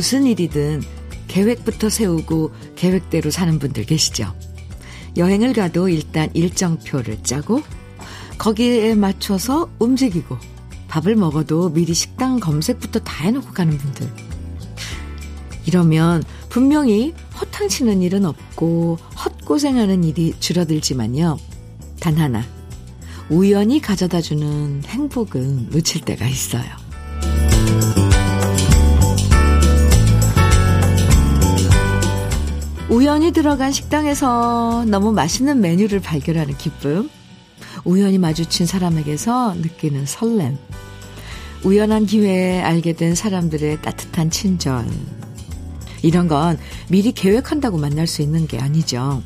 무슨 일이든 계획부터 세우고 계획대로 사는 분들 계시죠? 여행을 가도 일단 일정표를 짜고 거기에 맞춰서 움직이고 밥을 먹어도 미리 식당 검색부터 다 해놓고 가는 분들. 이러면 분명히 허탕치는 일은 없고 헛고생하는 일이 줄어들지만요. 단 하나. 우연히 가져다 주는 행복은 놓칠 때가 있어요. 우연히 들어간 식당에서 너무 맛있는 메뉴를 발견하는 기쁨. 우연히 마주친 사람에게서 느끼는 설렘. 우연한 기회에 알게 된 사람들의 따뜻한 친절. 이런 건 미리 계획한다고 만날 수 있는 게 아니죠.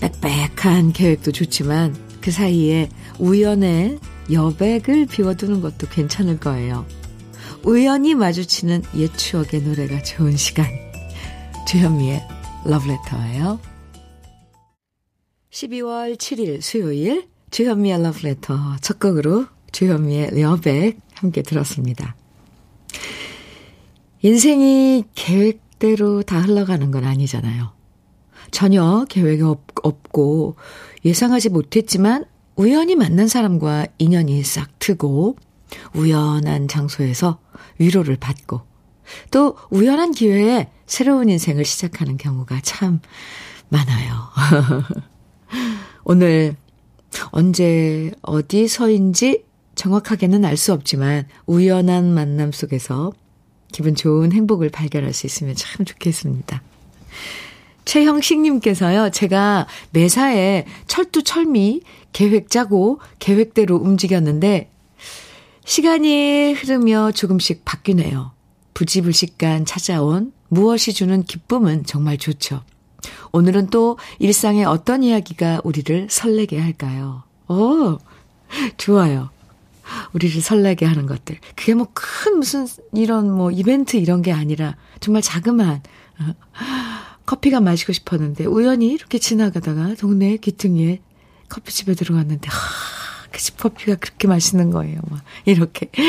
빽빽한 계획도 좋지만 그 사이에 우연의 여백을 비워두는 것도 괜찮을 거예요. 우연히 마주치는 옛 추억의 노래가 좋은 시간. 주현미의 러브레터예요. 12월 7일 수요일 주현미의 러브레터 첫 곡으로 주현미의 여백 함께 들었습니다. 인생이 계획대로 다 흘러가는 건 아니잖아요. 전혀 계획이 없, 없고 예상하지 못했지만 우연히 만난 사람과 인연이 싹 트고 우연한 장소에서 위로를 받고 또 우연한 기회에 새로운 인생을 시작하는 경우가 참 많아요. 오늘 언제 어디서인지 정확하게는 알 수 없지만 우연한 만남 속에서 기분 좋은 행복을 발견할 수 있으면 참 좋겠습니다. 최형식님께서요, 제가 매사에 철두철미 계획 짜고 계획대로 움직였는데, 시간이 흐르며 조금씩 바뀌네요. 부지불식간 찾아온 무엇이 주는 기쁨은 정말 좋죠. 오늘은 또 일상의 어떤 이야기가 우리를 설레게 할까요? 오, 좋아요. 우리를 설레게 하는 것들. 그게 뭐 큰 무슨 이런 뭐 이벤트 이런 게 아니라 정말 자그마한 어, 커피가 마시고 싶었는데 우연히 이렇게 지나가다가 동네 귀퉁이에 커피집에 들어갔는데 하, 그 집 커피가 그렇게 맛있는 거예요. 막 이렇게.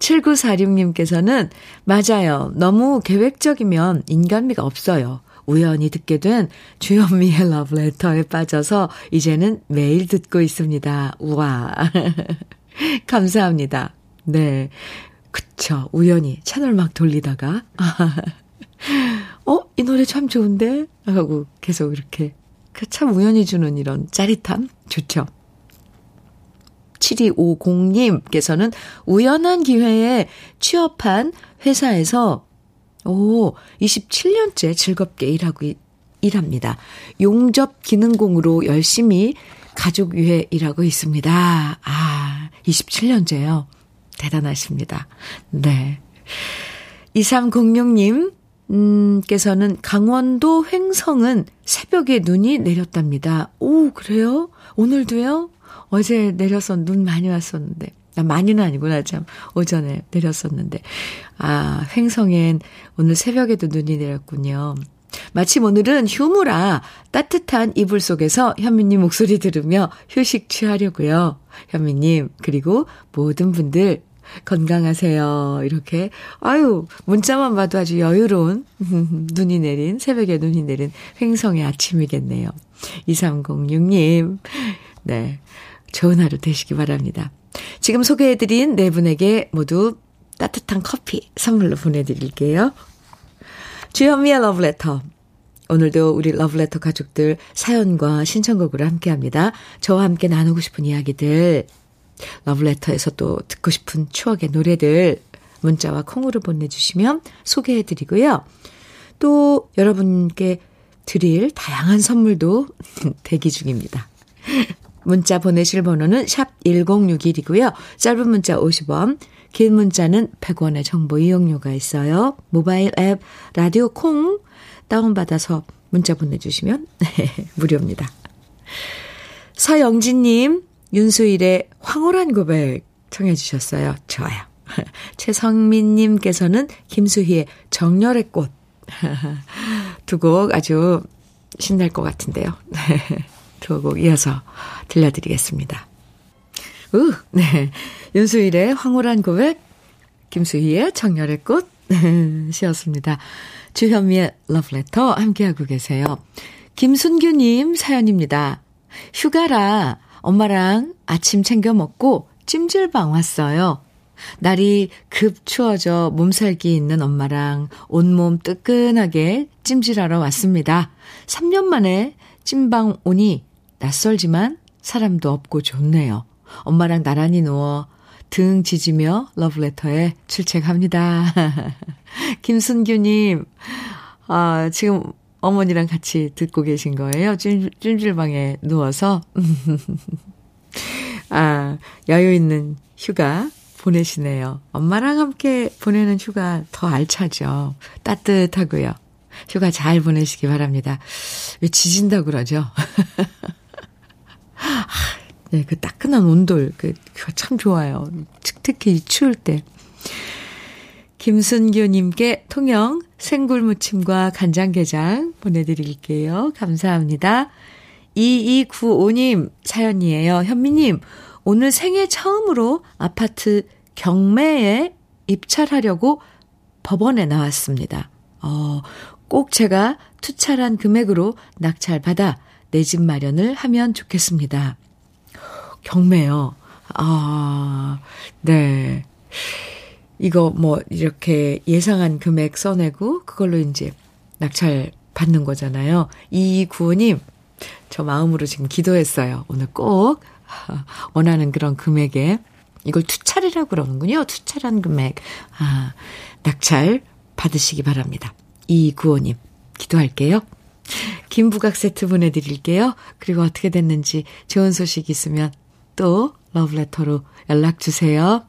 7946님께서는 맞아요. 너무 계획적이면 인간미가 없어요. 우연히 듣게 된 주현미의 러브레터에 빠져서 이제는 매일 듣고 있습니다. 우와. 감사합니다. 네. 그쵸. 우연히 채널 막 돌리다가. 어? 이 노래 참 좋은데? 하고 계속 이렇게. 그 참 우연히 주는 이런 짜릿함? 좋죠. 7250님께서는 우연한 기회에 취업한 회사에서 오, 27년째 즐겁게 일하고 일합니다. 용접 기능공으로 열심히 가족 위해 일하고 있습니다. 아, 27년째요. 대단하십니다. 네. 2306님, 음, 께서는 강원도 횡성은 새벽에 눈이 내렸답니다. 오, 그래요? 오늘도요? 어제 내려서 눈 많이 왔었는데. 아, 많이는 아니구나, 참. 오전에 내렸었는데. 아, 횡성엔 오늘 새벽에도 눈이 내렸군요. 마침 오늘은 휴무라 따뜻한 이불 속에서 현미님 목소리 들으며 휴식 취하려고요. 현미님, 그리고 모든 분들 건강하세요. 이렇게. 아유, 문자만 봐도 아주 여유로운 눈이 내린, 새벽에 눈이 내린 횡성의 아침이겠네요. 2306님. 네. 좋은 하루 되시기 바랍니다. 지금 소개해드린 네 분에게 모두 따뜻한 커피 선물로 보내드릴게요. 주현미의 러브레터. 오늘도 우리 러브레터 가족들 사연과 신청곡으로 함께 합니다. 저와 함께 나누고 싶은 이야기들, 러브레터에서 또 듣고 싶은 추억의 노래들, 문자와 콩으로 보내주시면 소개해드리고요. 또 여러분께 드릴 다양한 선물도 대기 중입니다. 문자 보내실 번호는 샵 1061이고요. 짧은 문자 50원, 긴 문자는 100원의 정보 이용료가 있어요. 모바일 앱 라디오 콩 다운받아서 문자 보내주시면 네, 무료입니다. 서영진님, 윤수일의 황홀한 고백 청해 주셨어요. 좋아요. 최성민님께서는 김수희의 정열의 꽃 두 곡 아주 신날 것 같은데요. 두 곡 이어서 들려드리겠습니다. 우, 네. 윤수일의 황홀한 고백, 김수희의 청렬의 꽃 시였습니다. 주현미의 러브레터 함께하고 계세요. 김순규님 사연입니다. 휴가라 엄마랑 아침 챙겨 먹고 찜질방 왔어요. 날이 급 추워져 몸살기 있는 엄마랑 온몸 뜨끈하게 찜질하러 왔습니다. 3년 만에 찜방 오니 낯설지만 사람도 없고 좋네요. 엄마랑 나란히 누워 등 지지며 러브레터에 출첵합니다. 김순규님, 아, 지금 어머니랑 같이 듣고 계신 거예요? 찜, 찜질방에 누워서. 아, 여유 있는 휴가 보내시네요. 엄마랑 함께 보내는 휴가 더 알차죠. 따뜻하고요. 휴가 잘 보내시기 바랍니다. 왜 지진다 그러죠? 네, 그 따끈한 온돌, 그, 참 좋아요. 특히 추울 때. 김순규님께 통영 생굴무침과 간장게장 보내드릴게요. 감사합니다. 2295님 사연이에요. 현미님, 오늘 생애 처음으로 아파트 경매에 입찰하려고 법원에 나왔습니다. 어, 꼭 제가 투찰한 금액으로 낙찰받아 내 집 마련을 하면 좋겠습니다. 경매요. 아, 네. 이거 뭐 이렇게 예상한 금액 써내고 그걸로 이제 낙찰 받는 거잖아요. 이 구호님, 저 마음으로 지금 기도했어요. 오늘 꼭 원하는 그런 금액에 이걸 투찰이라고 그러는군요. 투찰한 금액. 아, 낙찰 받으시기 바랍니다. 이 구호님, 기도할게요. 김부각 세트 보내드릴게요. 그리고 어떻게 됐는지 좋은 소식 있으면 또 러브레터로 연락주세요.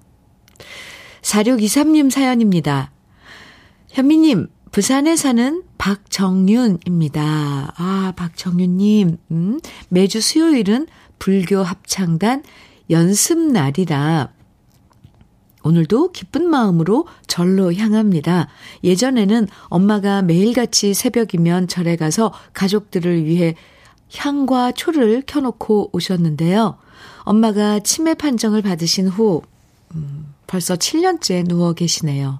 4623님 사연입니다. 현미님, 부산에 사는 박정윤입니다. 아, 박정윤님, 음, 매주 수요일은 불교 합창단 연습날이라 오늘도 기쁜 마음으로 절로 향합니다. 예전에는 엄마가 매일같이 새벽이면 절에 가서 가족들을 위해 향과 초를 켜놓고 오셨는데요. 엄마가 치매 판정을 받으신 후, 음, 벌써 7년째 누워 계시네요.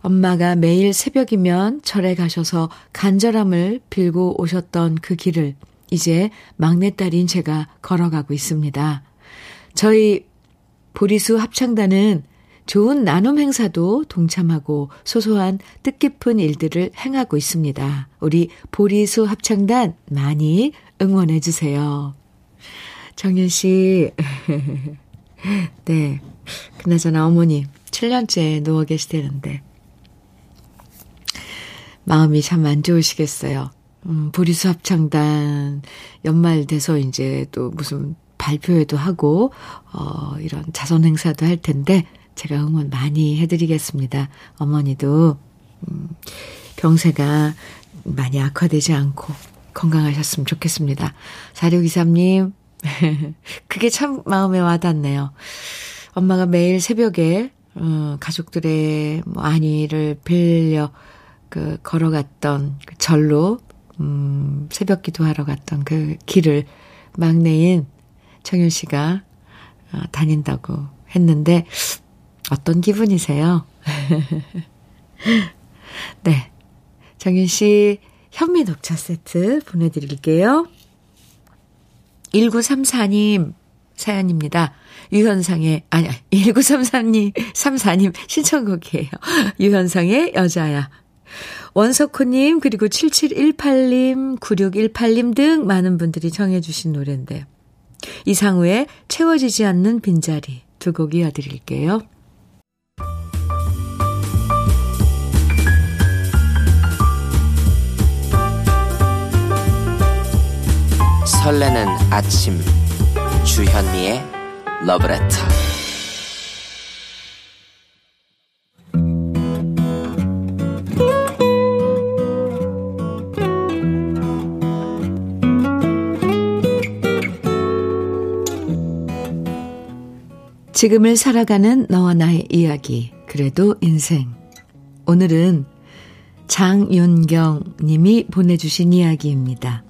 엄마가 매일 새벽이면 절에 가셔서 간절함을 빌고 오셨던 그 길을 이제 막내딸인 제가 걸어가고 있습니다. 저희 보리수 합창단은 좋은 나눔 행사도 동참하고 소소한 뜻깊은 일들을 행하고 있습니다. 우리 보리수 합창단 많이 응원해 주세요. 정윤 씨. 네. 그나저나 어머니 7년째 누워 계시대는데 마음이 참 안 좋으시겠어요. 음, 보리수 합창단 연말 돼서 이제 또 무슨 발표회도 하고 어 이런 자선 행사도 할 텐데 제가 응원 많이 해드리겠습니다. 어머니도 음, 병세가 많이 악화되지 않고 건강하셨으면 좋겠습니다. 4623님 그게 참 마음에 와닿네요. 엄마가 매일 새벽에 어, 가족들의 뭐 안위를 빌려 그 걸어갔던 그 절로 음, 새벽 기도하러 갔던 그 길을 막내인 청윤 씨가 어, 다닌다고 했는데 어떤 기분이세요? 네. 정윤 씨 현미 녹차 세트 보내드릴게요. 1934님 사연입니다. 유현상의, 아니, 1933님, 34님 신청곡이에요. 유현상의 여자야. 원석호님, 그리고 7718님, 9618님 등 많은 분들이 정해주신 노래인데, 이상우의 채워지지 않는 빈자리 두 곡 이어드릴게요. 설레는 아침 주현미의 러브레터 지금을 살아가는 너와 나의 이야기 그래도 인생 오늘은 장윤경 님이 보내주신 이야기입니다.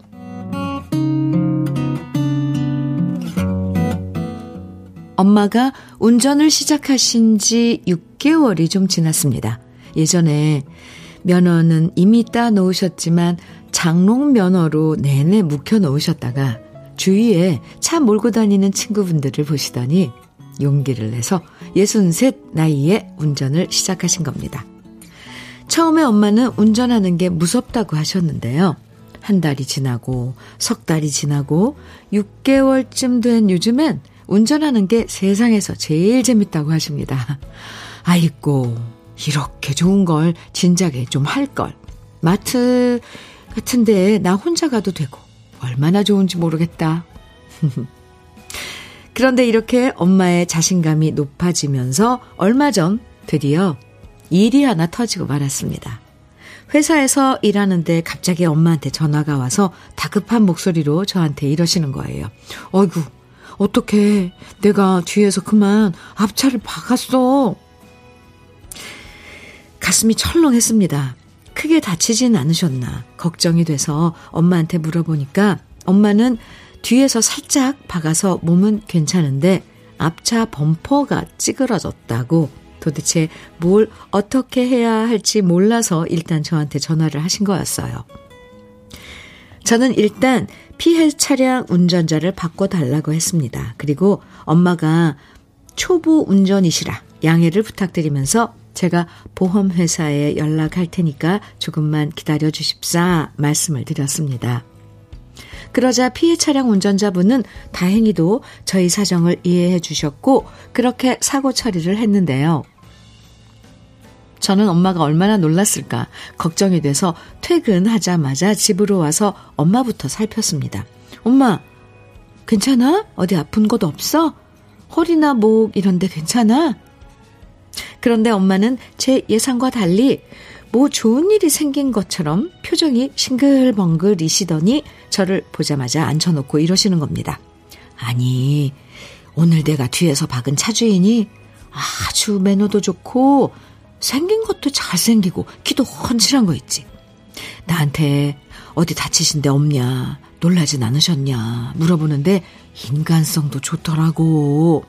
엄마가 운전을 시작하신 지 6개월이 좀 지났습니다. 예전에 면허는 이미 따 놓으셨지만 장롱 면허로 내내 묵혀 놓으셨다가 주위에 차 몰고 다니는 친구분들을 보시더니 용기를 내서 63 나이에 운전을 시작하신 겁니다. 처음에 엄마는 운전하는 게 무섭다고 하셨는데요. 한 달이 지나고 석 달이 지나고 6개월쯤 된 요즘엔 운전하는 게 세상에서 제일 재밌다고 하십니다. 아이고, 이렇게 좋은 걸 진작에 좀 할 걸. 마트 같은데 나 혼자 가도 되고 얼마나 좋은지 모르겠다. 그런데 이렇게 엄마의 자신감이 높아지면서 얼마 전 드디어 일이 하나 터지고 말았습니다. 회사에서 일하는데 갑자기 엄마한테 전화가 와서 다급한 목소리로 저한테 이러시는 거예요. 어이구, 어떡해. 내가 뒤에서 그만 앞차를 박았어. 가슴이 철렁했습니다. 크게 다치진 않으셨나 걱정이 돼서 엄마한테 물어보니까 엄마는 뒤에서 살짝 박아서 몸은 괜찮은데 앞차 범퍼가 찌그러졌다고 도대체 뭘 어떻게 해야 할지 몰라서 일단 저한테 전화를 하신 거였어요. 저는 일단 피해 차량 운전자를 바꿔달라고 했습니다. 그리고 엄마가 초보 운전이시라 양해를 부탁드리면서 제가 보험회사에 연락할 테니까 조금만 기다려 주십사 말씀을 드렸습니다. 그러자 피해 차량 운전자분은 다행히도 저희 사정을 이해해 주셨고 그렇게 사고 처리를 했는데요. 저는 엄마가 얼마나 놀랐을까 걱정이 돼서 퇴근하자마자 집으로 와서 엄마부터 살폈습니다. 엄마, 괜찮아? 어디 아픈 곳 없어? 허리나 목 이런 데 괜찮아? 그런데 엄마는 제 예상과 달리 뭐 좋은 일이 생긴 것처럼 표정이 싱글벙글이시더니 저를 보자마자 앉혀놓고 이러시는 겁니다. 아니, 오늘 내가 뒤에서 박은 차주인이 아주 매너도 좋고 생긴 것도 잘생기고 키도 헌칠한 거 있지. 나한테 어디 다치신 데 없냐, 놀라진 않으셨냐 물어보는데 인간성도 좋더라고.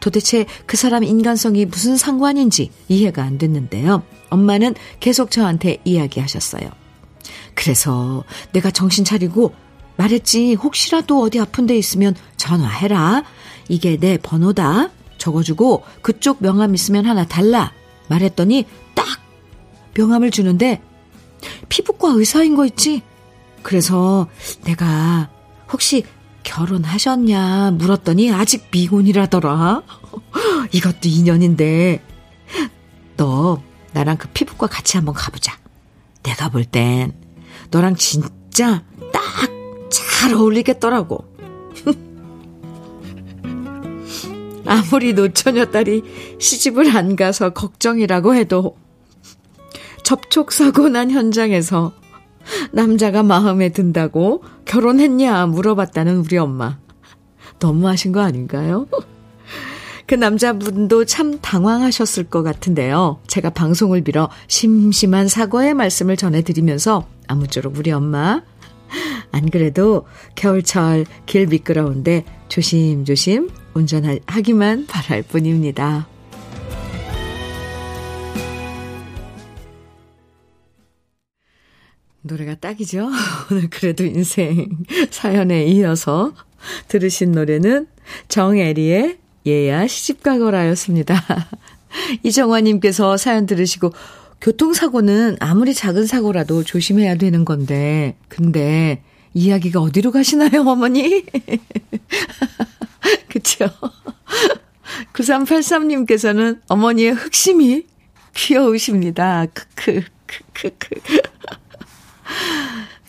도대체 그 사람 인간성이 무슨 상관인지 이해가 안 됐는데요. 엄마는 계속 저한테 이야기하셨어요. 그래서 내가 정신 차리고 말했지 혹시라도 어디 아픈 데 있으면 전화해라. 이게 내 번호다. 적어주고 그쪽 명함 있으면 하나 달라. 말했더니 딱 명함을 주는데 피부과 의사인 거 있지? 그래서 내가 혹시 결혼하셨냐 물었더니 아직 미혼이라더라. 이것도 인연인데 너 나랑 그 피부과 같이 한번 가보자. 내가 볼 땐 너랑 진짜 딱 잘 어울리겠더라고. 아무리 노처녀 딸이 시집을 안 가서 걱정이라고 해도 접촉사고 난 현장에서 남자가 마음에 든다고 결혼했냐 물어봤다는 우리 엄마. 너무하신 거 아닌가요? 그 남자분도 참 당황하셨을 것 같은데요. 제가 방송을 빌어 심심한 사과의 말씀을 전해드리면서 아무쪼록 우리 엄마, 안 그래도 겨울철 길 미끄러운데 조심조심 운전하기만 바랄 뿐입니다. 노래가 딱이죠? 오늘 그래도 인생 사연에 이어서 들으신 노래는 정애리의 얘야 시집가거라였습니다. 이정화님께서 사연 들으시고 교통사고는 아무리 작은 사고라도 조심해야 되는 건데, 근데 이야기가 어디로 가시나요, 어머니? 그쵸? 9383님께서는 어머니의 흑심이 귀여우십니다. 크크, 크크크.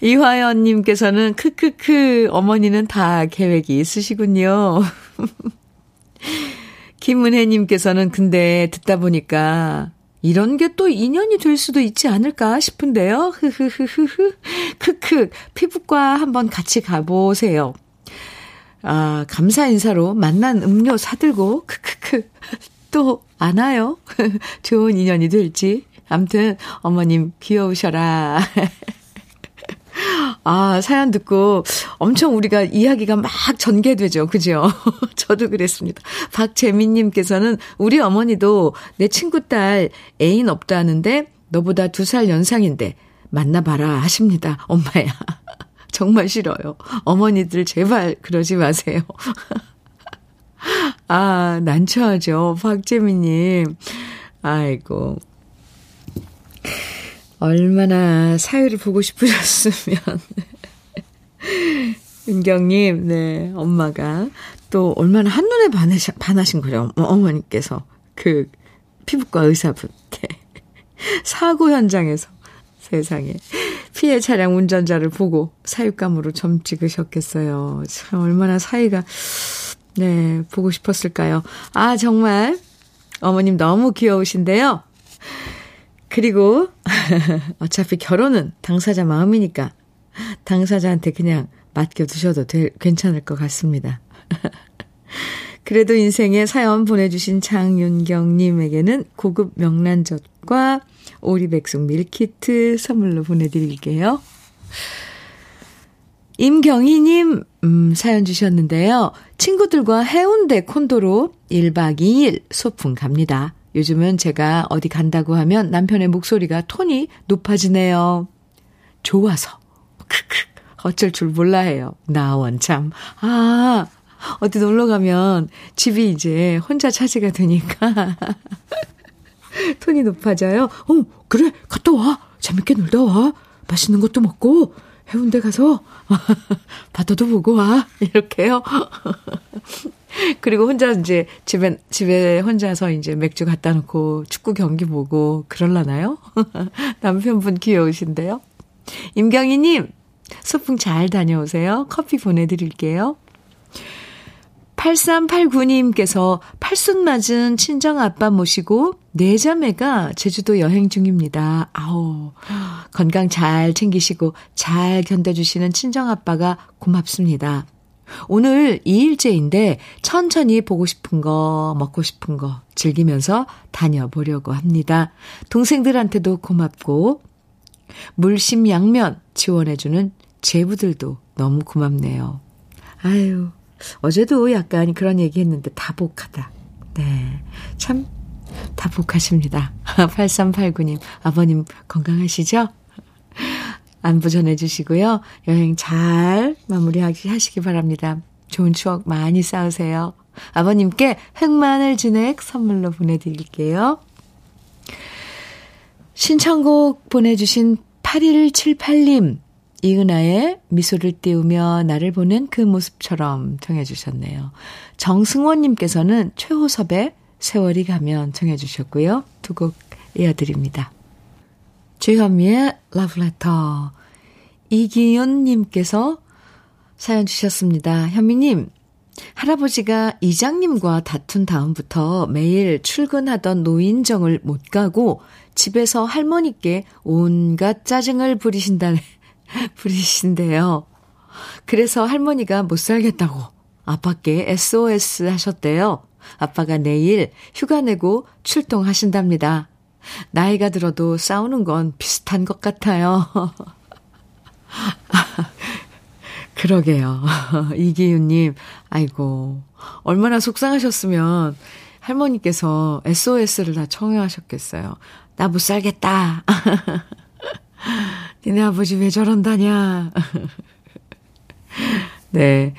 이화연님께서는 크크크, 어머니는 다 계획이 있으시군요. 김은혜님께서는 근데 듣다 보니까 이런 게 또 인연이 될 수도 있지 않을까 싶은데요. 흐흐흐흐흐. 크크. 피부과 한번 같이 가보세요. 아, 감사 인사로 만난 음료 사들고, 크크크. 또, 안아요. 좋은 인연이 될지. 암튼, 어머님 귀여우셔라. 아, 사연 듣고 엄청 우리가 이야기가 막 전개되죠. 그죠? 저도 그랬습니다. 박재민님께서는 우리 어머니도 내 친구 딸 애인 없다는데 너보다 두 살 연상인데 만나봐라 하십니다. 엄마야. 정말 싫어요. 어머니들 제발 그러지 마세요. 아, 난처하죠. 박재민님. 아이고. 얼마나 사유를 보고 싶으셨으면. 윤경님, 네, 엄마가 또 얼마나 한눈에 반하신, 반하신 거죠. 어머니께서. 그 피부과 의사분께. 사고 현장에서 세상에. 피해 차량 운전자를 보고 사육감으로 점 찍으셨겠어요. 참, 얼마나 사이가, 네, 보고 싶었을까요? 아, 정말. 어머님 너무 귀여우신데요. 그리고 어차피 결혼은 당사자 마음이니까 당사자한테 그냥 맡겨두셔도 될, 괜찮을 것 같습니다. 그래도 인생에 사연 보내주신 장윤경님에게는 고급 명란젓과 오리백숙 밀키트 선물로 보내드릴게요. 임경희님, 음, 사연 주셨는데요. 친구들과 해운대 콘도로 1박 2일 소풍 갑니다. 요즘은 제가 어디 간다고 하면 남편의 목소리가 톤이 높아지네요. 좋아서. 크크. 어쩔 줄 몰라 해요. 나 원 참. 아, 어디 놀러 가면 집이 이제 혼자 차지가 되니까. 톤이 높아져요. 어, 그래. 갔다 와. 재밌게 놀다 와. 맛있는 것도 먹고 해운대 가서 바다도 보고 와. 이렇게요. 그리고 혼자 이제 집에, 집에 혼자서 이제 맥주 갖다 놓고 축구 경기 보고 그럴라나요? 남편분 귀여우신데요? 임경희님, 소풍 잘 다녀오세요. 커피 보내드릴게요. 8389님께서 팔순 맞은 친정 아빠 모시고 네 자매가 제주도 여행 중입니다. 아우, 건강 잘 챙기시고 잘 견뎌주시는 친정 아빠가 고맙습니다. 오늘 2일째인데 천천히 보고 싶은 거, 먹고 싶은 거 즐기면서 다녀보려고 합니다. 동생들한테도 고맙고, 물심양면 지원해주는 제부들도 너무 고맙네요. 아유, 어제도 약간 그런 얘기 했는데 다복하다. 네. 참, 다복하십니다. 8389님, 아버님 건강하시죠? 안부 전해주시고요. 여행 잘 마무리하시기 바랍니다. 좋은 추억 많이 쌓으세요. 아버님께 흑마늘 진액 선물로 보내드릴게요. 신청곡 보내주신 8178님, 이은아의 미소를 띄우며 나를 보는 그 모습처럼 청해주셨네요. 정승원님께서는 최호섭의 세월이 가면 청해주셨고요. 두 곡 이어드립니다. 주현미의 러브레터. 이기윤님께서 사연 주셨습니다. 현미님, 할아버지가 이장님과 다툰 다음부터 매일 출근하던 노인정을 못 가고 집에서 할머니께 온갖 짜증을 부리신다, 부리신대요. 그래서 할머니가 못 살겠다고 아빠께 SOS 하셨대요. 아빠가 내일 휴가 내고 출동하신답니다. 나이가 들어도 싸우는 건 비슷한 것 같아요. 그러게요. 이기윤님, 아이고, 얼마나 속상하셨으면 할머니께서 SOS를 다 청해하셨겠어요. 나 못 살겠다. 니네 아버지 왜 저런다냐. 네.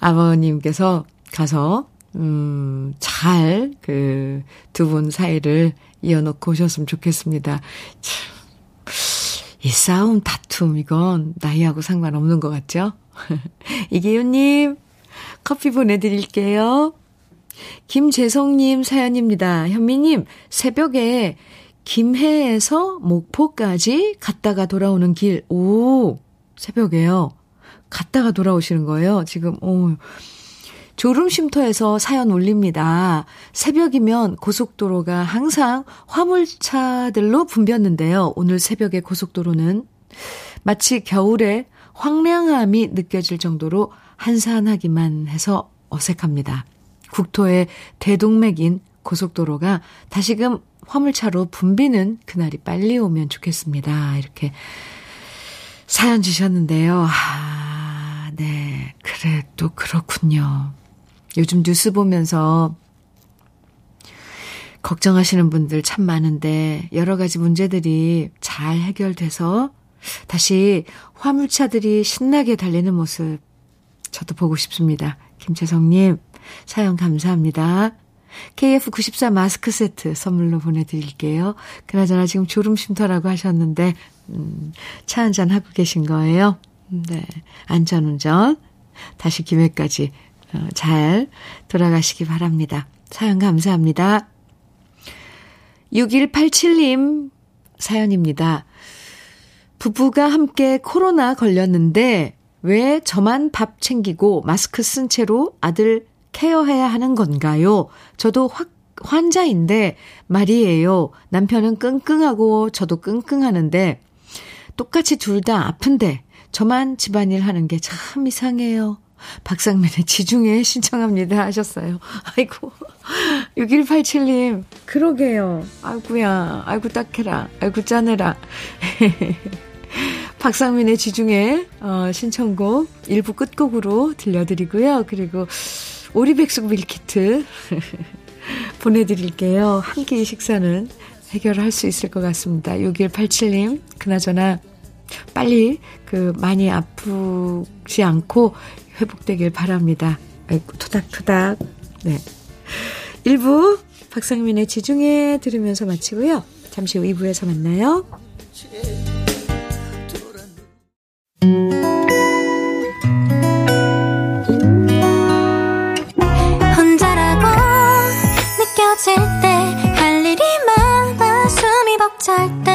아버님께서 가서, 음, 잘, 그, 두 분 사이를 이어놓고 오셨으면 좋겠습니다. 참, 이 싸움, 다툼, 이건 나이하고 상관없는 것 같죠? 이기훈님, 커피 보내드릴게요. 김재성님 사연입니다. 현미님, 새벽에 김해에서 목포까지 갔다가 돌아오는 길, 오, 새벽에요. 갔다가 돌아오시는 거예요. 지금, 오, 졸음 쉼터에서 사연 올립니다. 새벽이면 고속도로가 항상 화물차들로 붐볐는데요. 오늘 새벽의 고속도로는 마치 겨울에 황량함이 느껴질 정도로 한산하기만 해서 어색합니다. 국토의 대동맥인 고속도로가 다시금 화물차로 붐비는 그날이 빨리 오면 좋겠습니다. 이렇게 사연 주셨는데요. 아, 네. 그래, 또 그렇군요. 요즘 뉴스 보면서 걱정하시는 분들 참 많은데 여러 가지 문제들이 잘 해결돼서 다시 화물차들이 신나게 달리는 모습 저도 보고 싶습니다. 김채성님, 사연 감사합니다. KF94 마스크 세트 선물로 보내드릴게요. 그나저나 지금 졸음 쉼터라고 하셨는데, 음, 차 한잔 하고 계신 거예요? 네. 안전운전. 다시 기회까지 어, 잘 돌아가시기 바랍니다. 사연 감사합니다. 6187님 사연입니다. 부부가 함께 코로나 걸렸는데 왜 저만 밥 챙기고 마스크 쓴 채로 아들 케어해야 하는 건가요? 저도 확 환자인데 말이에요. 남편은 끙끙하고 저도 끙끙하는데 똑같이 둘 다 아픈데 저만 집안일 하는 게 참 이상해요. 박상민의 지중해 신청합니다 하셨어요. 아이고. 6187님, 그러게요. 아이구야, 아이고 딱해라, 아이고 짜내라. 박상민의 지중해 어, 신청곡 일부 끝곡으로 들려드리고요. 그리고 오리백숙 밀키트 보내드릴게요. 한끼 식사는 해결할 수 있을 것 같습니다. 6187님, 그나저나 빨리 그 많이 아프지 않고 회복되길 바랍니다. 아이고, 토닥토닥. 네. 1부 박상민의 지중해 들으면서 마치고요. 잠시 후 2부에서 만나요. 혼자라고 느껴질 때 할 일이 많아 숨이 벅찰 때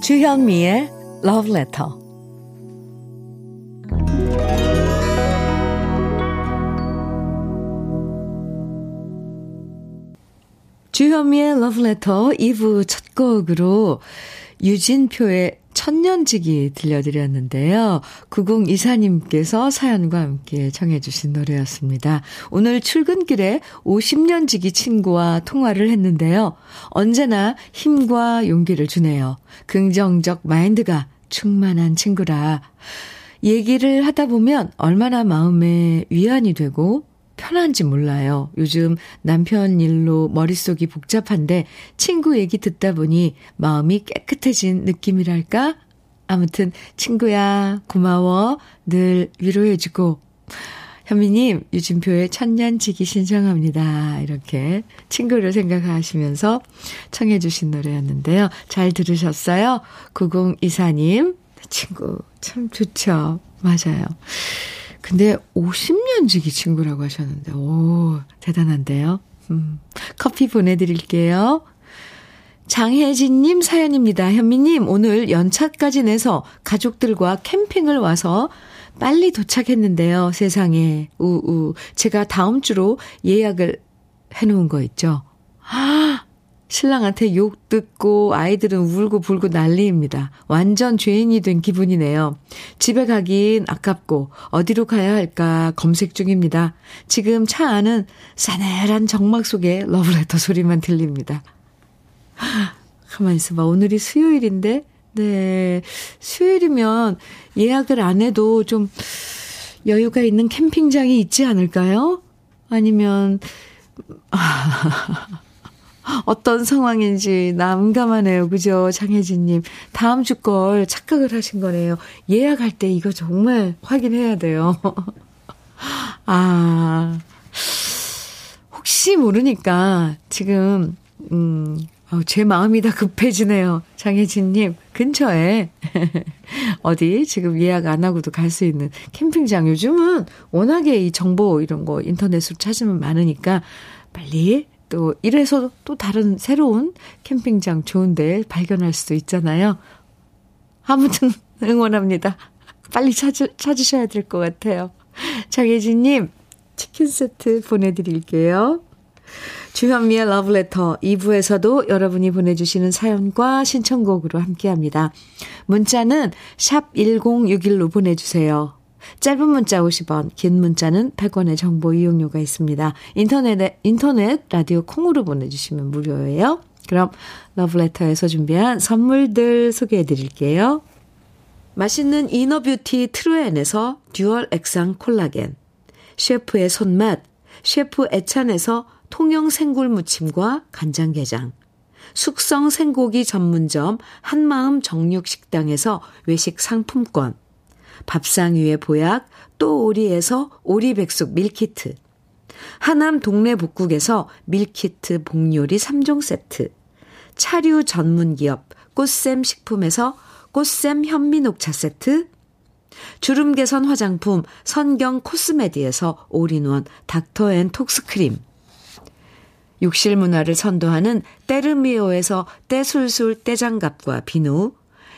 주현미의 Love Letter. 주현미의 Love Letter 2부 첫 곡으로 유진표의 천년지기 들려드렸는데요. 9024님께서 사연과 함께 청해주신 노래였습니다. 오늘 출근길에 50년지기 친구와 통화를 했는데요. 언제나 힘과 용기를 주네요. 긍정적 마인드가 충만한 친구라. 얘기를 하다 보면 얼마나 마음에 위안이 되고 편한지 몰라요. 요즘 남편 일로 머릿속이 복잡한데 친구 얘기 듣다 보니 마음이 깨끗해진 느낌이랄까? 아무튼 친구야 고마워. 늘 위로해주고 현미님 유진표의 천년지기 신청합니다. 이렇게 친구를 생각하시면서 청해 주신 노래였는데요. 잘 들으셨어요? 9024님 친구 참 좋죠. 맞아요. 근데 50년 지기 친구라고 하셨는데, 오, 대단한데요? 음, 커피 보내드릴게요. 장혜진님 사연입니다. 현미님, 오늘 연차까지 내서 가족들과 캠핑을 와서 빨리 도착했는데요. 세상에, 우우. 제가 다음 주로 예약을 해놓은 거 있죠. 아, 신랑한테 욕 듣고 아이들은 울고 불고 난리입니다. 완전 죄인이 된 기분이네요. 집에 가긴 아깝고 어디로 가야 할까 검색 중입니다. 지금 차 안은 싸늘한 정막 속에 러브레터 소리만 들립니다. 가만 있어봐. 오늘이 수요일인데, 네. 수요일이면 예약을 안 해도 좀 여유가 있는 캠핑장이 있지 않을까요? 아니면, 어떤 상황인지 남감하네요. 그죠? 장혜진님. 다음 주 걸 착각을 하신 거네요. 예약할 때 이거 정말 확인해야 돼요. 아, 혹시 모르니까 지금, 음, 제 마음이 다 급해지네요. 장혜진님, 근처에, 어디 지금 예약 안 하고도 갈 수 있는 캠핑장. 요즘은 워낙에 이 정보 이런 거 인터넷으로 찾으면 많으니까 빨리 또 이래서 또 다른 새로운 캠핑장 좋은 데 발견할 수도 있잖아요. 아무튼 응원합니다. 빨리 찾으, 찾으셔야 될 것 같아요. 장혜진님, 치킨 세트 보내드릴게요. 주현미의 러브레터 2부에서도 여러분이 보내주시는 사연과 신청곡으로 함께합니다. 문자는 샵 1061로 보내주세요. 짧은 문자 50원, 긴 문자는 100원의 정보 이용료가 있습니다. 인터넷에, 인터넷 라디오 콩으로 보내주시면 무료예요. 그럼 러브레터에서 준비한 선물들 소개해 드릴게요. 맛있는 inner beauty 트루엔에서 dual 액상 콜라겐, 셰프의 손맛, 셰프 애찬에서 통영 생굴 무침과 간장게장, 숙성 생고기 전문점 한마음 정육식당에서 외식 상품권, 밥상 위의 보약 또 오리에서 오리백숙 밀키트, 하남 동네 복국에서 밀키트 복요리 3종 세트, 차류 전문 기업 꽃샘 식품에서 꽃샘 현미 녹차 세트, 주름 개선 화장품 선경 코스메디에서 올인원 닥터 앤 톡스크림, 욕실 문화를 선도하는 때르미오에서 때술술 때장갑과 비누,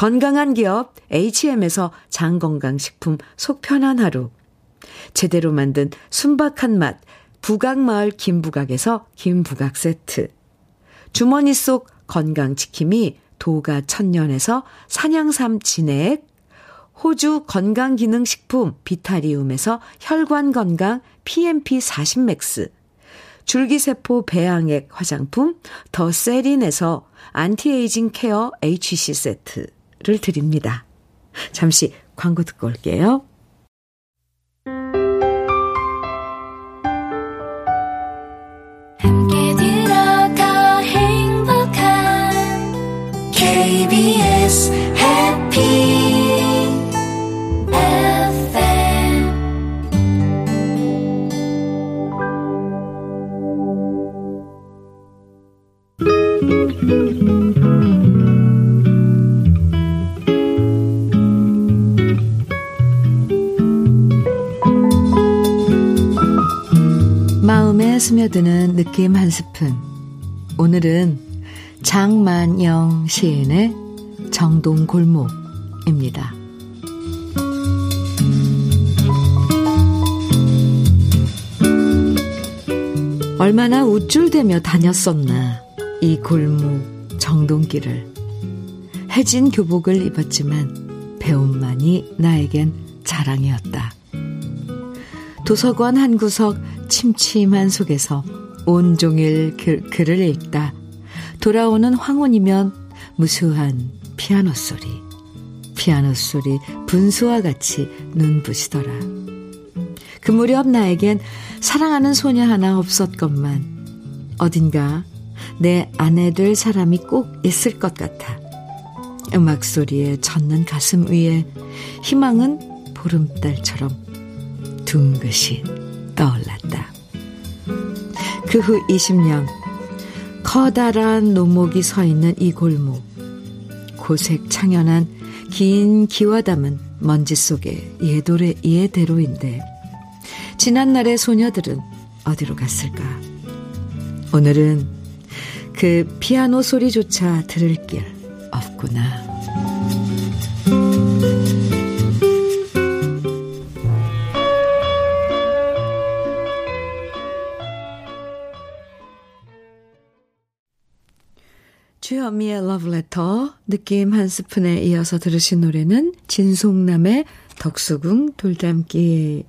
건강한 기업 H&M에서 장건강식품 속편한 하루, 제대로 만든 순박한 맛 부각마을 김부각에서 김부각 세트, 주머니 속 건강지킴이 도가 천년에서 산양삼 진액, 호주 건강기능식품 비타리움에서 혈관건강 PMP40 맥스, 줄기세포 배양액 화장품 더 세린에서 안티에이징 케어 HC 세트 를 드립니다. 잠시 광고 듣고 올게요. KBS 해 스며드는 느낌 한 스푼. 오늘은 장만영 시인의 정동골목입니다. 얼마나 우쭐대며 다녔었나, 이 골목 정동길을. 해진 교복을 입었지만 배움만이 나에겐 자랑이었다. 도서관 한 구석 침침한 속에서 온종일 글, 글을 읽다 돌아오는 황혼이면 무수한 피아노 소리, 피아노 소리 분수와 같이 눈부시더라. 그 무렵 나에겐 사랑하는 소녀 하나 없었건만 어딘가 내 아내 될 사람이 꼭 있을 것 같아. 음악 소리에 젖는 가슴 위에 희망은 보름달처럼 둥긋이 떠올랐다. 그 후 20년 커다란 노목이 서 있는 이 골목 고색 창연한 긴 기와 담은 먼지 속의 예도래 예대로인데 지난날의 소녀들은 어디로 갔을까? 오늘은 그 피아노 소리조차 들을 길 없구나. 주현미의 러브레터 느낌 한 스푼에 이어서 들으신 노래는 진송남의 덕수궁 돌담길이었습니다.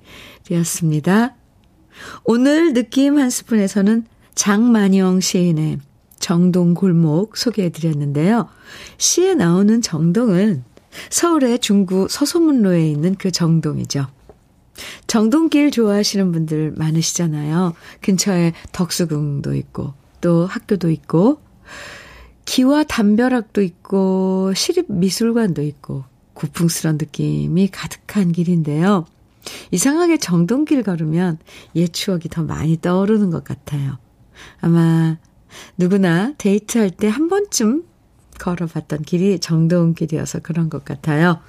오늘 느낌 한 스푼에서는 장만영 시인의 정동 골목 소개해 드렸는데요. 시에 나오는 정동은 서울의 중구 서소문로에 있는 그 정동이죠. 정동길 좋아하시는 분들 많으시잖아요. 근처에 덕수궁도 있고 또 학교도 있고 기와 담벼락도 있고 시립 미술관도 있고 고풍스런 느낌이 가득한 길인데요. 이상하게 정동길 걸으면 옛 추억이 더 많이 떠오르는 것 같아요. 아마 누구나 데이트할 때 한 번쯤 걸어봤던 길이 정다운 길이어서 그런 것 같아요.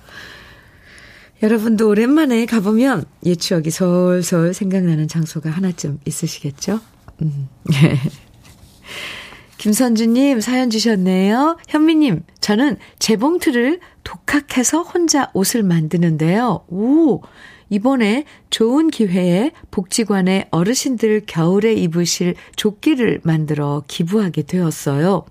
여러분도 오랜만에 가보면 옛 추억이 솔솔 생각나는 장소가 하나쯤 있으시겠죠? 음. 김선주님 사연 주셨네요. 현미님, 저는 재봉틀을 독학해서 혼자 옷을 만드는데요. 오, 이번에 좋은 기회에 복지관에 어르신들 겨울에 입으실 조끼를 만들어 기부하게 되었어요.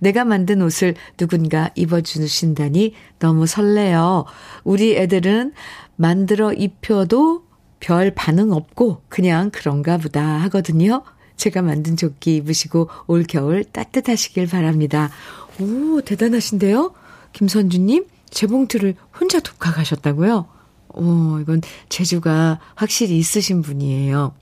내가 만든 옷을 누군가 입어주신다니 너무 설레요. 우리 애들은 만들어 입혀도 별 반응 없고 그냥 그런가 보다 하거든요. 제가 만든 조끼 입으시고 올겨울 따뜻하시길 바랍니다. 오, 대단하신데요? 김선주님, 재봉틀을 혼자 독학하셨다고요? 오, 이건 재주가 확실히 있으신 분이에요.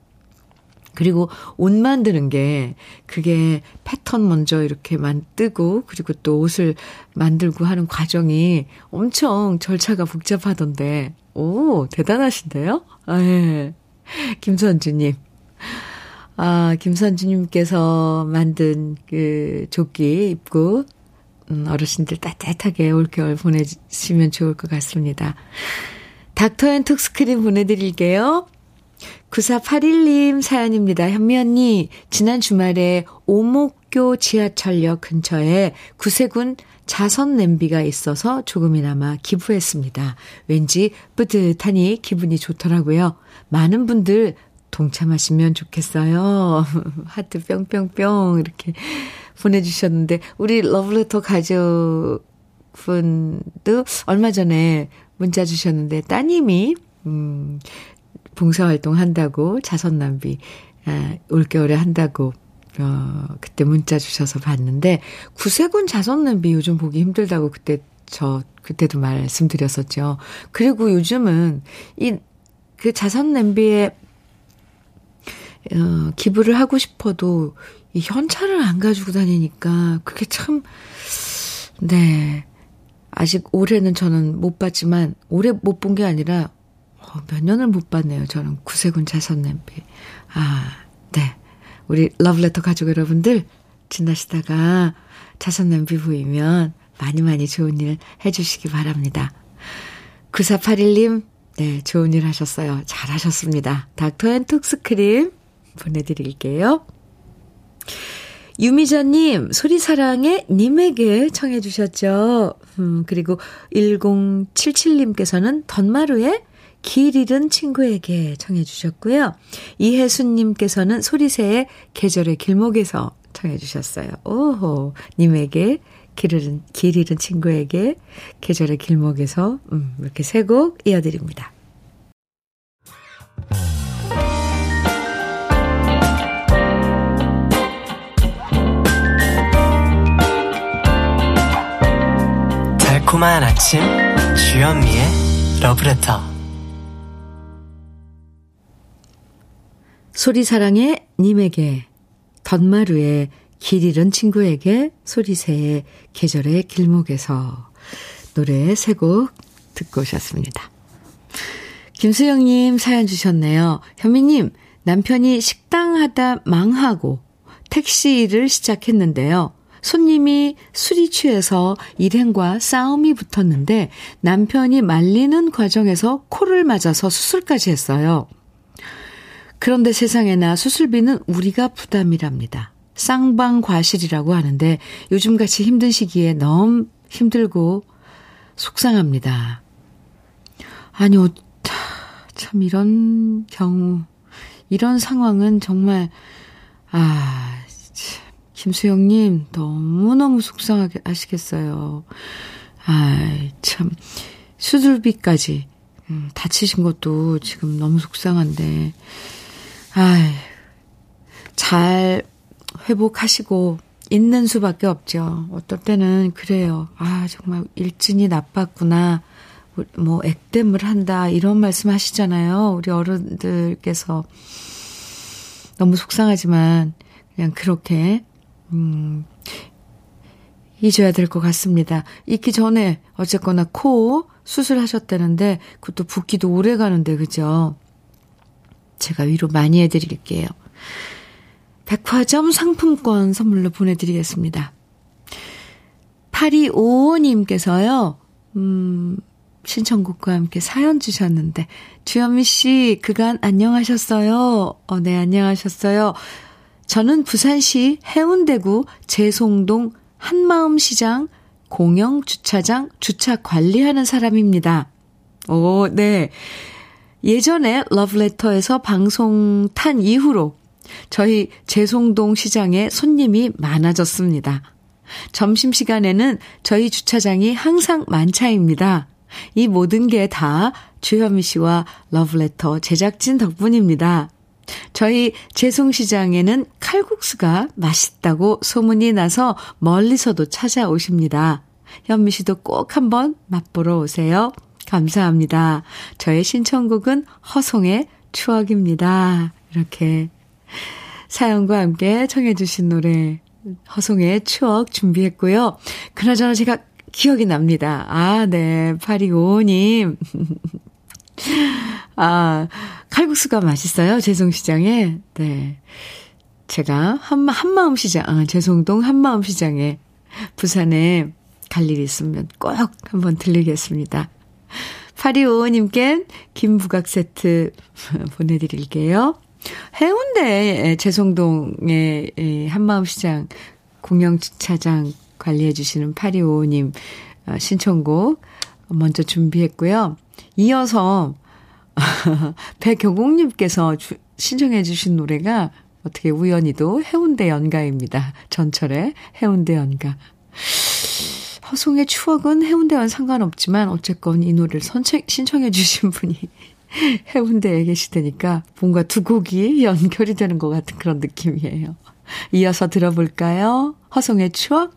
그리고 옷 만드는 게 그게 패턴 먼저 이렇게 만 뜨고 그리고 또 옷을 만들고 하는 과정이 엄청 절차가 복잡하던데 오 대단하신데요? 아, 예. 김선주님. 아, 김선주님께서 만든 그 조끼 입고 음, 어르신들 따뜻하게 올겨울 보내시면 좋을 것 같습니다. 닥터 앤 톡스크림 보내드릴게요. 9481님 사연입니다. 현미 언니, 지난 주말에 오목교 지하철역 근처에 구세군 자선 냄비가 있어서 조금이나마 기부했습니다. 왠지 뿌듯하니 기분이 좋더라고요. 많은 분들 동참하시면 좋겠어요. 하트 뿅뿅뿅 이렇게 보내주셨는데 우리 러브레터 가족분도 얼마 전에 문자 주셨는데 따님이 음 봉사활동 한다고 자선남비 아, 올겨울에 한다고 어, 그때 문자 주셔서 봤는데 구세군 자선남비 요즘 보기 힘들다고 그때 저 그때도 말씀드렸었죠. 그리고 요즘은 이 그 자선 냄비에 어, 기부를 하고 싶어도 이 현찰을 안 가지고 다니니까 그게 참 네. 아직 올해는 저는 못 봤지만 올해 못 본 게 아니라 어, 몇 년을 못 봤네요. 저는 구세군 자선 냄비. 아, 네. 우리 러브레터 가족 여러분들 지나시다가 자선 냄비 보이면 많이 많이 좋은 일 해주시기 바랍니다. 9481님, 네, 좋은 일 하셨어요. 잘 하셨습니다. 닥터 앤 톡스크림 보내드릴게요. 유미자님, 소리사랑의 님에게 청해주셨죠. 음, 그리고 1077님께서는 던마루의 길 잃은 친구에게 청해주셨고요. 이혜순님께서는 소리새의 계절의 길목에서 청해주셨어요. 오호, 님에게 길 잃은, 길 잃은 친구에게 계절의 길목에서, 음, 이렇게 세 곡 이어드립니다. 달콤한 아침 주현미의 러브레터 소리사랑의 님에게 덧마루의 길 잃은 친구에게 소리새의 계절의 길목에서 노래 세 곡 듣고 오셨습니다. 김수영님 사연 주셨네요. 현미님, 남편이 식당 하다 망하고 택시 일을 시작했는데요. 손님이 술이 취해서 일행과 싸움이 붙었는데 남편이 말리는 과정에서 코를 맞아서 수술까지 했어요. 그런데 세상에나 수술비는 우리가 부담이랍니다. 쌍방 과실이라고 하는데 요즘같이 힘든 시기에 너무 힘들고 속상합니다. 아니, 참 이런 경우, 이런 상황은 정말, 아, 김수영님, 너무너무 속상하게 하시겠어요. 아이, 참, 수술비까지, 음, 다치신 것도 지금 너무 속상한데, 아이, 잘 회복하시고, 있는 수밖에 없죠. 어떨 때는 그래요. 아, 정말 일진이 나빴구나. 뭐, 액땜을 한다. 이런 말씀 하시잖아요. 우리 어른들께서. 너무 속상하지만, 그냥 그렇게 음, 잊어야 될 것 같습니다. 잊기 전에 어쨌거나 코 수술하셨다는데 그것도 붓기도 오래 가는데 그죠? 제가 위로 많이 해드릴게요. 백화점 상품권 선물로 보내드리겠습니다. 8255님께서요, 음, 신청곡과 함께 사연 주셨는데, 주현미 씨, 그간 안녕하셨어요? 어, 네, 안녕하셨어요. 저는 부산시 해운대구 제송동 한마음시장 공영주차장 주차 관리하는 사람입니다. 오, 네. 예전에 러브레터에서 방송 탄 이후로 저희 제송동 시장에 손님이 많아졌습니다. 점심시간에는 저희 주차장이 항상 만차입니다. 이 모든 게 다 주현미 씨와 러브레터 제작진 덕분입니다. 저희 제송시장에는 칼국수가 맛있다고 소문이 나서 멀리서도 찾아오십니다. 현미 씨도 꼭 한번 맛보러 오세요. 감사합니다. 저의 신청곡은 허송의 추억입니다. 이렇게 사연과 함께 청해주신 노래 허송의 추억 준비했고요. 그나저나 제가 기억이 납니다. 아, 네. 8255님. 아, 칼국수가 맛있어요. 재송시장에. 네. 제가 한, 한마음시장, 아, 재송동 한마음시장에 부산에 갈 일이 있으면 꼭 한번 들리겠습니다. 8255님께 김부각 세트 보내드릴게요. 해운대 재송동의 한마음시장 공영주차장 관리해주시는 8255님 어, 신청곡 먼저 준비했고요. 이어서 배경옥님께서 신청해 주신 노래가 어떻게 우연히도 해운대 연가입니다. 전철의 해운대 연가. 허송의 추억은 해운대와는 상관없지만 어쨌건 이 노래를 선책, 신청해 주신 분이 해운대에 계시다니까 뭔가 두 곡이 연결이 되는 것 같은 그런 느낌이에요. 이어서 들어볼까요? 허송의 추억,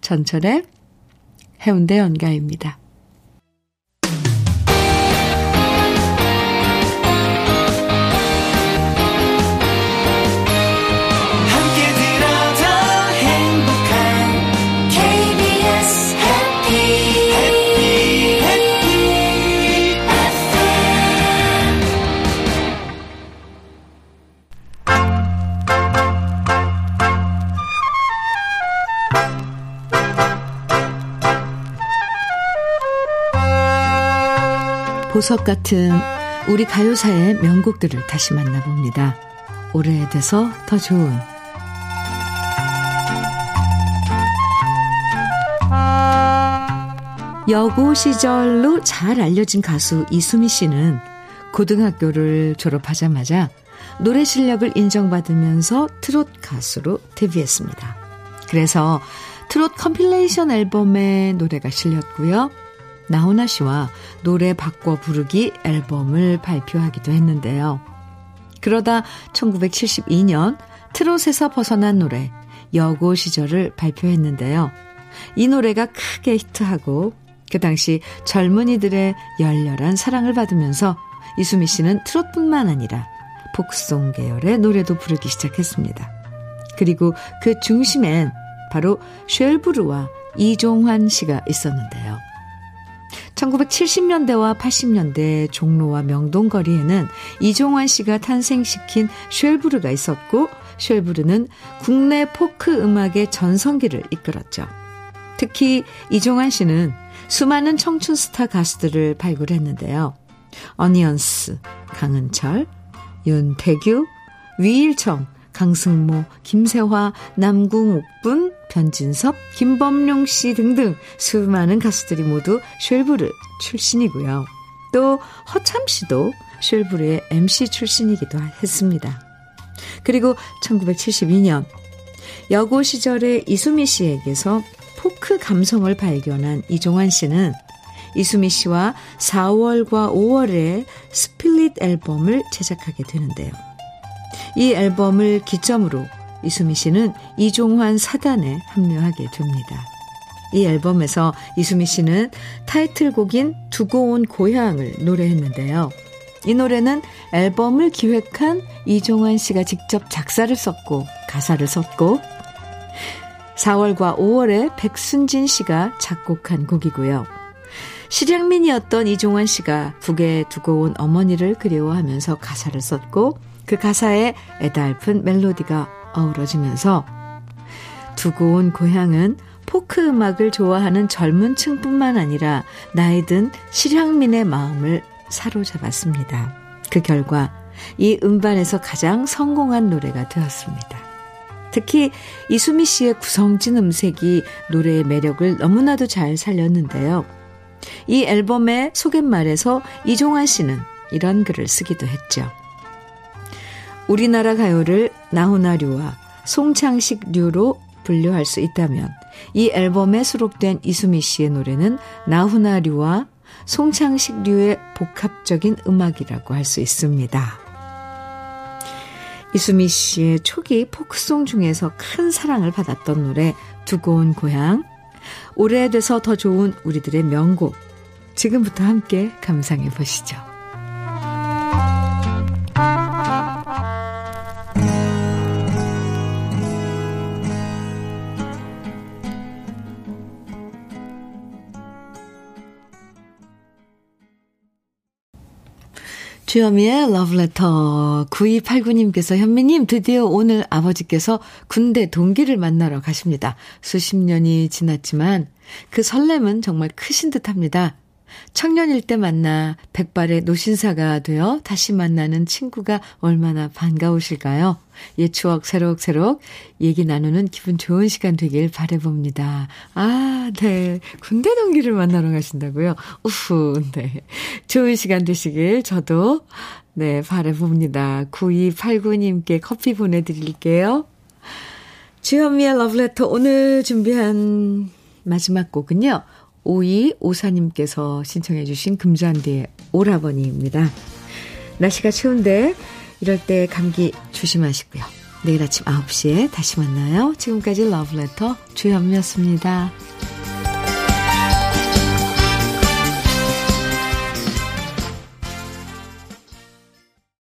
전철의 해운대 연가입니다. 보석 같은 우리 가요사의 명곡들을 다시 만나봅니다. 오래돼서 더 좋은 여고 시절로 잘 알려진 가수 이수미 씨는 고등학교를 졸업하자마자 노래 실력을 인정받으면서 트롯 가수로 데뷔했습니다. 그래서 트롯 compilation 앨범에 노래가 실렸고요. 나훈아 씨와 노래 바꿔 부르기 앨범을 발표하기도 했는데요. 그러다 1972년 트롯에서 벗어난 노래 여고 시절을 발표했는데요. 이 노래가 크게 히트하고 그 당시 젊은이들의 열렬한 사랑을 받으면서 이수미 씨는 트롯뿐만 아니라 복송 계열의 노래도 부르기 시작했습니다. 그리고 그 중심엔 바로 쉘브르와 이종환 씨가 있었는데요. 1970년대와 80년대 종로와 명동거리에는 이종환 씨가 탄생시킨 쉘브르가 있었고 쉘브르는 국내 포크 음악의 전성기를 이끌었죠. 특히 이종환 씨는 수많은 청춘 스타 가수들을 발굴했는데요. 어니언스, 강은철, 윤태규, 위일청, 강승모, 김세화, 남궁옥분, 변진섭, 김범용 씨 등등 수많은 가수들이 모두 쉘브르 출신이고요. 또 허참 씨도 쉘브르의 MC 출신이기도 했습니다. 그리고 1972년 여고 시절의 이수미 씨에게서 포크 감성을 발견한 이종환 씨는 이수미 씨와 4월과 5월에 split 앨범을 제작하게 되는데요. 이 앨범을 기점으로 이수미 씨는 이종환 사단에 합류하게 됩니다. 이 앨범에서 이수미 씨는 타이틀곡인 두고 온 고향을 노래했는데요. 이 노래는 앨범을 기획한 이종환 씨가 직접 작사를 썼고 가사를 썼고 4월과 5월에 백순진 씨가 작곡한 곡이고요. 실향민이었던 이종환 씨가 북에 두고 온 어머니를 그리워하면서 가사를 썼고 그 가사에 애달픈 멜로디가 어우러지면서 두고 온 고향은 포크 음악을 좋아하는 젊은 층뿐만 아니라 나이 든 실향민의 마음을 사로잡았습니다. 그 결과 이 음반에서 가장 성공한 노래가 되었습니다. 특히 이수미 씨의 구성진 음색이 노래의 매력을 너무나도 잘 살렸는데요. 이 앨범의 소개말에서 이종환 씨는 이런 글을 쓰기도 했죠. 우리나라 가요를 나훈아류와 송창식류로 분류할 수 있다면 이 앨범에 수록된 이수미 씨의 노래는 나훈아류와 송창식류의 복합적인 음악이라고 할 수 있습니다. 이수미 씨의 초기 포크송 중에서 큰 사랑을 받았던 노래 두고 온 고향 오래돼서 더 좋은 우리들의 명곡 지금부터 함께 감상해 보시죠. 주현미의 러브레터 9289님께서 현미님 드디어 오늘 아버지께서 군대 동기를 만나러 가십니다. 수십 년이 지났지만 그 설렘은 정말 크신 듯합니다. 청년일 때 만나 백발의 노신사가 되어 다시 만나는 친구가 얼마나 반가우실까요? 옛 추억 새록새록 얘기 나누는 기분 좋은 시간 되길 바래봅니다. 아, 네. 군대 동기를 만나러 가신다고요? 우후, 네. 좋은 시간 되시길 저도, 네, 바래봅니다. 9289님께 커피 보내드릴게요. 주현미의 러브레터 오늘 준비한 마지막 곡은요. 5254님께서 신청해 주신 금잔디의 오라버니입니다. 날씨가 추운데 이럴 때 감기 조심하시고요. 내일 아침 9시에 다시 만나요. 지금까지 러브레터 주현미였습니다.